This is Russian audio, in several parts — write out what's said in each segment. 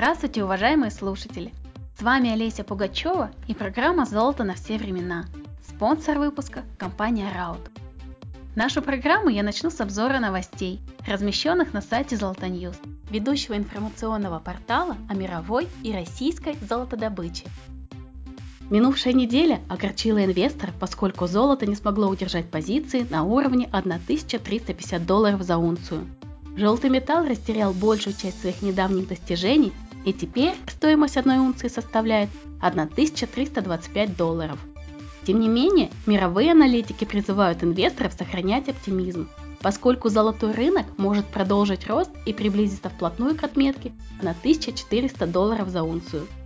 Здравствуйте, уважаемые слушатели! С вами Олеся Пугачева и программа «Золото на все времена». Спонсор выпуска – компания Раут. Нашу программу я начну с обзора новостей, размещенных на сайте Золотоньюз, ведущего информационного портала о мировой и российской золотодобыче. Минувшая неделя огорчила инвесторов, поскольку золото не смогло удержать позиции на уровне 1350 долларов за унцию – Желтый металл растерял большую часть своих недавних достижений и теперь стоимость одной унции составляет 1325 долларов. Тем не менее, мировые аналитики призывают инвесторов сохранять оптимизм, поскольку золотой рынок может продолжить рост и приблизиться вплотную к отметке на 1400 долларов за унцию –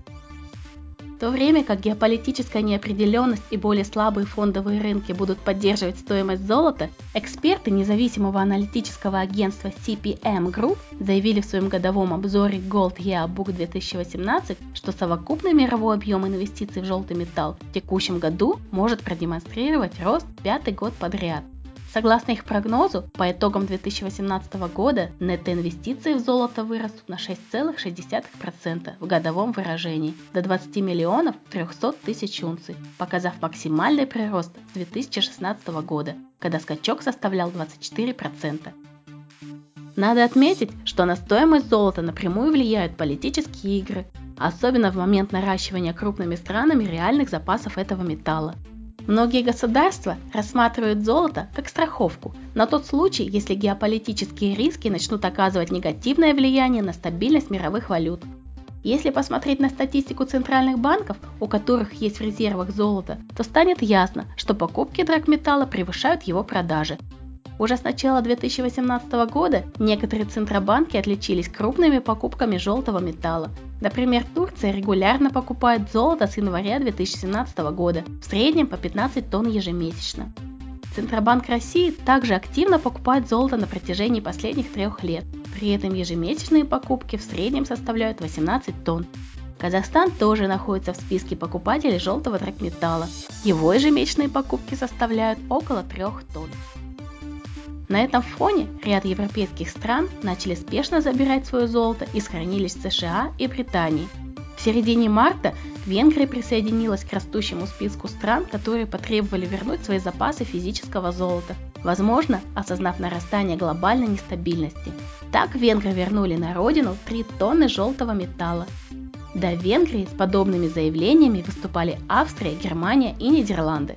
то время как геополитическая неопределенность и более слабые фондовые рынки будут поддерживать стоимость золота, эксперты независимого аналитического агентства CPM Group заявили в своем годовом обзоре Gold Yearbook 2018, что совокупный мировой объем инвестиций в желтый металл в текущем году может продемонстрировать рост пятый год подряд. Согласно их прогнозу, по итогам 2018 года инвестиции в золото вырастут на 6,6% в годовом выражении до 20 миллионов 300 тысяч унций, показав максимальный прирост с 2016 года, когда скачок составлял 24%. Надо отметить, что на стоимость золота напрямую влияют политические игры, особенно в момент наращивания крупными странами реальных запасов этого металла – Многие государства рассматривают золото как страховку на тот случай, если геополитические риски начнут оказывать негативное влияние на стабильность мировых валют. Если посмотреть на статистику центральных банков, у которых есть в резервах золото, то станет ясно, что покупки драгметалла превышают его продажи, уже с начала 2018 года некоторые центробанки отличились крупными покупками желтого металла. Например, Турция регулярно покупает золото с января 2017 года, в среднем по 15 тонн ежемесячно. Центробанк России также активно покупает золото на протяжении последних трех лет. При этом ежемесячные покупки в среднем составляют 18 тонн. Казахстан тоже находится в списке покупателей желтого драгметалла. Его ежемесячные покупки составляют около 3 тонн. На этом фоне ряд европейских стран начали спешно забирать свое золото из хранилищ США и Британии. В середине марта Венгрия присоединилась к растущему списку стран, которые потребовали вернуть свои запасы физического золота, возможно, осознав нарастание глобальной нестабильности. Так венгры вернули на родину 3 тонны желтого металла. До Венгрии с подобными заявлениями выступали Австрия, Германия и Нидерланды.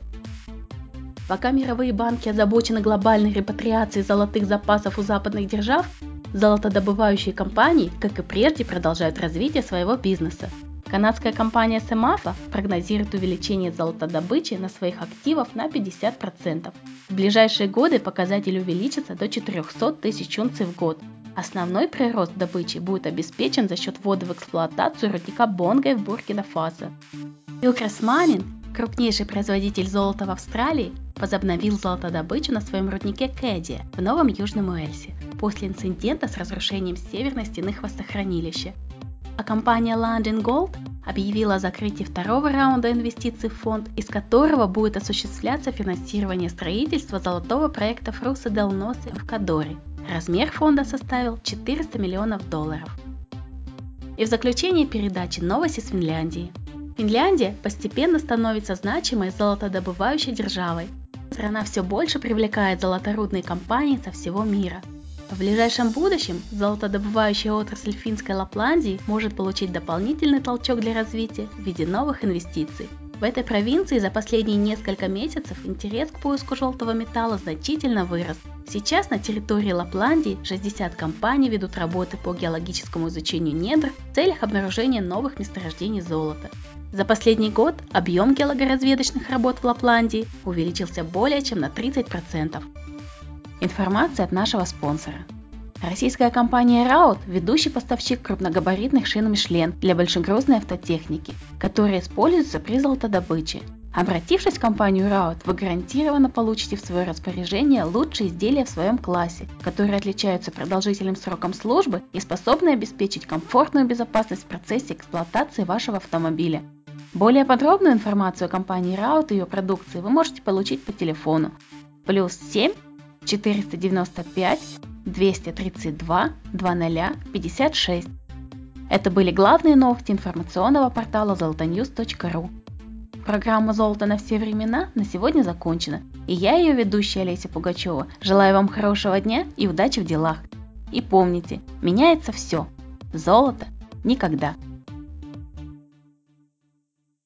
Пока мировые банки озабочены глобальной репатриацией золотых запасов у западных держав, золотодобывающие компании, как и прежде, продолжают развитие своего бизнеса. Канадская компания Semafa прогнозирует увеличение золотодобычи на своих активах на 50%. В ближайшие годы показатель увеличится до 400 тысяч унций в год. Основной прирост добычи будет обеспечен за счет ввода в эксплуатацию рудника Бонгой в Буркина-Фасо. Илкрас Манин, крупнейший производитель золота в Австралии, возобновил золотодобычу на своем руднике Кэдди в Новом Южном Уэльсе после инцидента с разрушением северной стены хвостохранилища. А компания London Gold объявила о закрытии второго раунда инвестиций в фонд, из которого будет осуществляться финансирование строительства золотого проекта Фруса Дел Носе в Кадоре. Размер фонда составил 400 миллионов долларов. И в заключении передачи новости с Финляндии. Финляндия постепенно становится значимой золотодобывающей державой, Страна все больше привлекает золоторудные компании со всего мира. В ближайшем будущем золотодобывающая отрасль финской Лапландии может получить дополнительный толчок для развития в виде новых инвестиций. В этой провинции за последние несколько месяцев интерес к поиску желтого металла значительно вырос. Сейчас на территории Лапландии 60 компаний ведут работы по геологическому изучению недр в целях обнаружения новых месторождений золота. За последний год объем геологоразведочных работ в Лапландии увеличился более чем на 30%. Информация от нашего спонсора. Российская компания Раут – ведущий поставщик крупногабаритных шин Мишлен для большегрузной автотехники, которые используются при золотодобыче. Обратившись в компанию Раут, вы гарантированно получите в свое распоряжение лучшие изделия в своем классе, которые отличаются продолжительным сроком службы и способны обеспечить комфортную безопасность в процессе эксплуатации вашего автомобиля. Более подробную информацию о компании Раут и ее продукции вы можете получить по телефону плюс 7 495 232 0056. Это были главные новости информационного портала zolotnews.ru. Программа «Золото на все времена» на сегодня закончена, и я, ее ведущая Олеся Пугачева, желаю вам хорошего дня и удачи в делах. И помните, меняется все. Золото никогда.